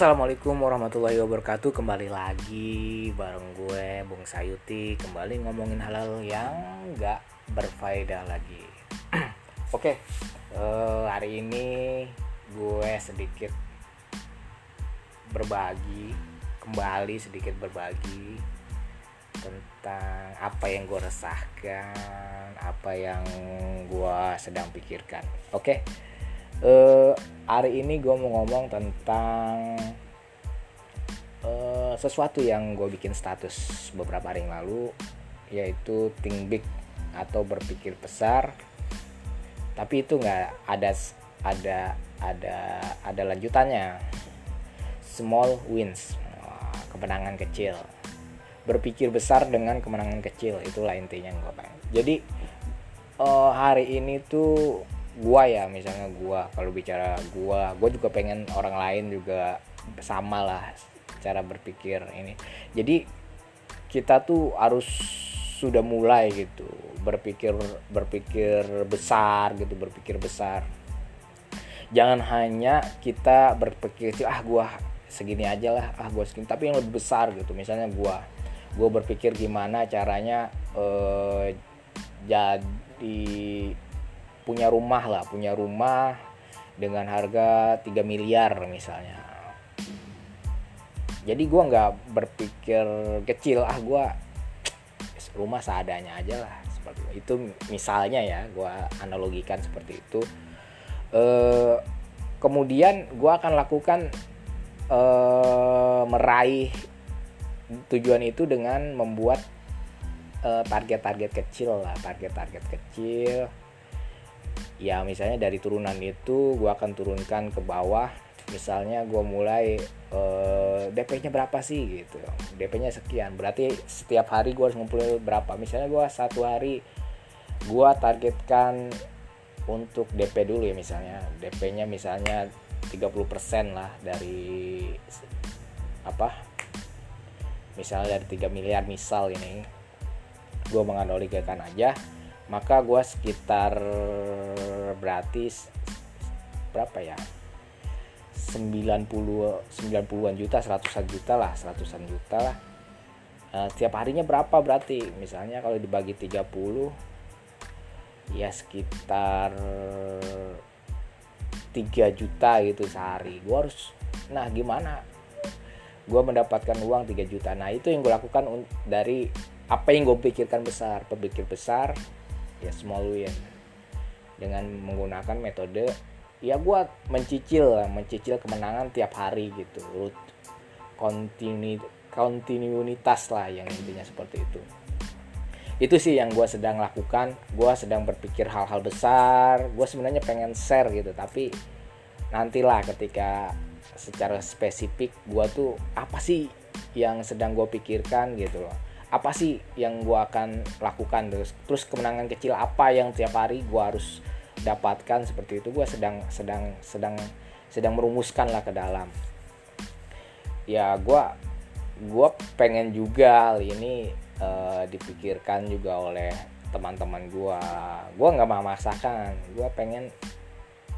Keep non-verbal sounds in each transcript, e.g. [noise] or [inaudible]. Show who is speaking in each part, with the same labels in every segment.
Speaker 1: Assalamualaikum warahmatullahi wabarakatuh. Kembali lagi bareng gue Bung Sayuti. Kembali ngomongin hal-hal yang gak berfaedah lagi. [clears throat] Oke uh, Hari ini gue sedikit berbagi Kembali sedikit berbagi Tentang apa yang gue resahkan Apa yang gue sedang pikirkan. Oke uh, hari ini gue mau ngomong tentang uh, sesuatu yang gue bikin status beberapa hari yang lalu yaitu think big atau berpikir besar. Tapi itu nggak ada ada ada ada lanjutannya. Small wins. Kemenangan kecil. Berpikir besar dengan kemenangan kecil. Itulah intinya gue pengen. Jadi uh, hari ini tuh gua ya misalnya gua kalau bicara gua gua juga pengen orang lain juga sama lah cara berpikir ini. Jadi kita tuh harus sudah mulai gitu berpikir berpikir besar gitu berpikir besar. Jangan hanya kita berpikir ah gua segini aja lah ah gua segini tapi yang lebih besar gitu misalnya gua gua berpikir gimana caranya eh, jadi punya rumah lah punya rumah dengan harga 3 miliar misalnya. Jadi gue nggak berpikir kecil ah gue rumah seadanya aja lah. Seperti itu, itu misalnya ya gue analogikan seperti itu. E, kemudian gue akan lakukan e, meraih tujuan itu dengan membuat eh, target-target kecil lah target-target kecil ya misalnya dari turunan itu gue akan turunkan ke bawah. Misalnya gue mulai eh, DP-nya berapa sih gitu. DP-nya sekian. Berarti setiap hari gue harus ngumpulin berapa. Misalnya gue satu hari gue targetkan untuk DP dulu ya misalnya. DP-nya misalnya 30% lah dari apa misalnya dari 3 miliar misal ini gue menganalogikan aja. Maka gue sekitar berarti berapa ya? 90 90-an juta 100-an juta lah 100-an juta lah. Uh, tiap harinya berapa berarti? Misalnya kalau dibagi 30 ya sekitar 3 juta gitu sehari. Gue harus nah gimana? Gue mendapatkan uang 3 juta. Nah itu yang gue lakukan dari apa yang gue pikirkan besar. Pemikir besar ya small win dengan menggunakan metode ya gue mencicil mencicil kemenangan tiap hari gitu. Root kontinu kontinuitas lah yang intinya seperti itu. Itu sih yang gue sedang lakukan. Gue sedang berpikir hal-hal besar. Gue sebenarnya pengen share gitu tapi nantilah ketika secara spesifik gue tuh apa sih yang sedang gue pikirkan gitu loh apa sih yang gue akan lakukan? Terus terus kemenangan kecil apa yang tiap hari gue harus dapatkan? Seperti itu gue sedang sedang sedang sedang merumuskan lah ke dalam. Ya gue gue pengen juga ini uh, dipikirkan juga oleh teman-teman gue gue nggak mau masakan gue pengen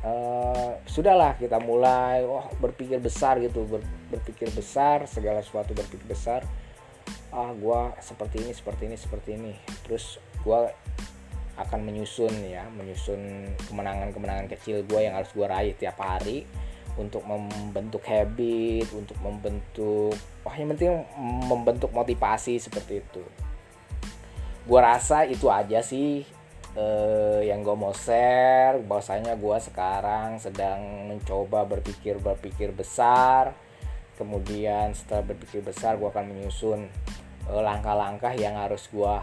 Speaker 1: uh, sudahlah kita mulai wah berpikir besar gitu. Ber, berpikir besar segala sesuatu berpikir besar ah gue seperti ini seperti ini seperti ini. Terus gue akan menyusun ya menyusun kemenangan-kemenangan kecil gue yang harus gue raih tiap hari untuk membentuk habit untuk membentuk wah yang penting membentuk motivasi seperti itu. Gue rasa itu aja sih eh, yang gue mau share. Bahwasanya gue sekarang sedang mencoba berpikir berpikir besar. Kemudian setelah berpikir besar gue akan menyusun langkah-langkah yang harus gue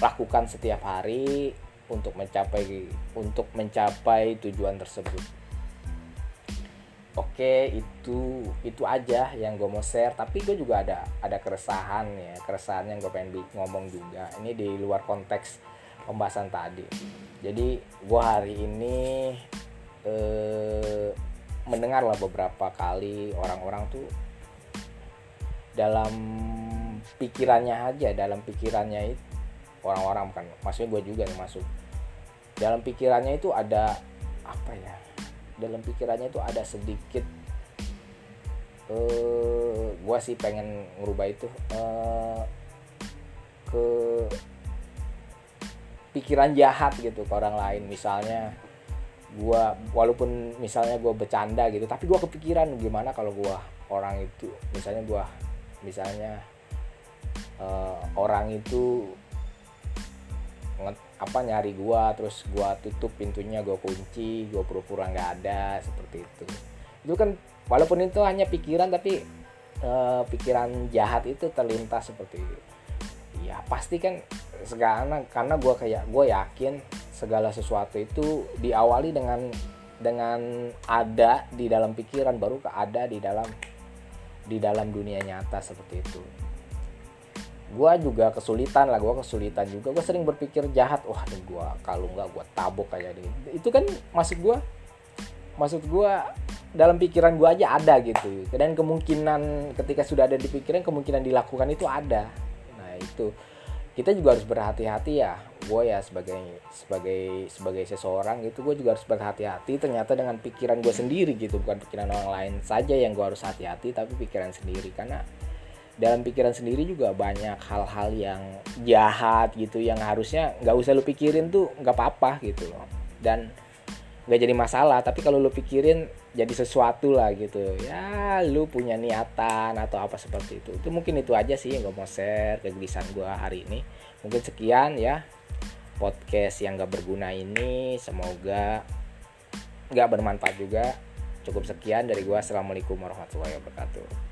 Speaker 1: lakukan setiap hari untuk mencapai untuk mencapai tujuan tersebut. Oke itu itu aja yang gue mau share. Tapi gue juga ada ada keresahan ya keresahan yang gue pengen ngomong juga. Ini di luar konteks pembahasan tadi. Jadi gue hari ini eh, mendengar lah beberapa kali orang-orang tuh dalam pikirannya aja dalam pikirannya itu orang-orang kan maksudnya gue juga nih masuk. Dalam pikirannya itu ada apa ya dalam pikirannya itu ada sedikit uh, gue sih pengen ngerubah itu uh, ke pikiran jahat gitu ke orang lain. Misalnya gue walaupun misalnya gue bercanda gitu tapi gue kepikiran gimana kalau gue orang itu misalnya gue misalnya uh, orang itu apa nyari gue terus gue tutup pintunya gue kunci gue pura-pura nggak ada seperti itu. Itu kan walaupun itu hanya pikiran tapi uh, pikiran jahat itu terlintas seperti itu. Ya pasti kan segala karena gue kayak gue yakin segala sesuatu itu diawali dengan dengan ada di dalam pikiran baru ada di dalam di dalam dunia nyata seperti itu gue juga kesulitan lah gue kesulitan juga. Gue sering berpikir jahat wah nih gue kalau nggak gue tabok kayak ini itu kan maksud gue maksud gue dalam pikiran gue aja ada gitu. Dan kemungkinan ketika sudah ada di pikiran kemungkinan dilakukan itu ada. Nah itu. Kita juga harus berhati-hati ya gue ya sebagai sebagai sebagai seseorang gitu gue juga harus berhati-hati ternyata dengan pikiran gue sendiri gitu. Bukan pikiran orang lain saja yang gue harus hati-hati tapi pikiran sendiri. Karena dalam pikiran sendiri juga banyak hal-hal yang jahat gitu yang harusnya nggak usah lu pikirin tuh nggak apa-apa gitu loh. Dan nggak jadi masalah tapi kalau lu pikirin jadi sesuatu lah gitu. Ya lu punya niatan atau apa seperti itu. Itu mungkin itu aja sih yang gue mau share kegelisahan gue hari ini. Mungkin sekian ya podcast yang gak berguna ini. Semoga nggak bermanfaat juga. Cukup sekian dari gue assalamualaikum warahmatullahi wabarakatuh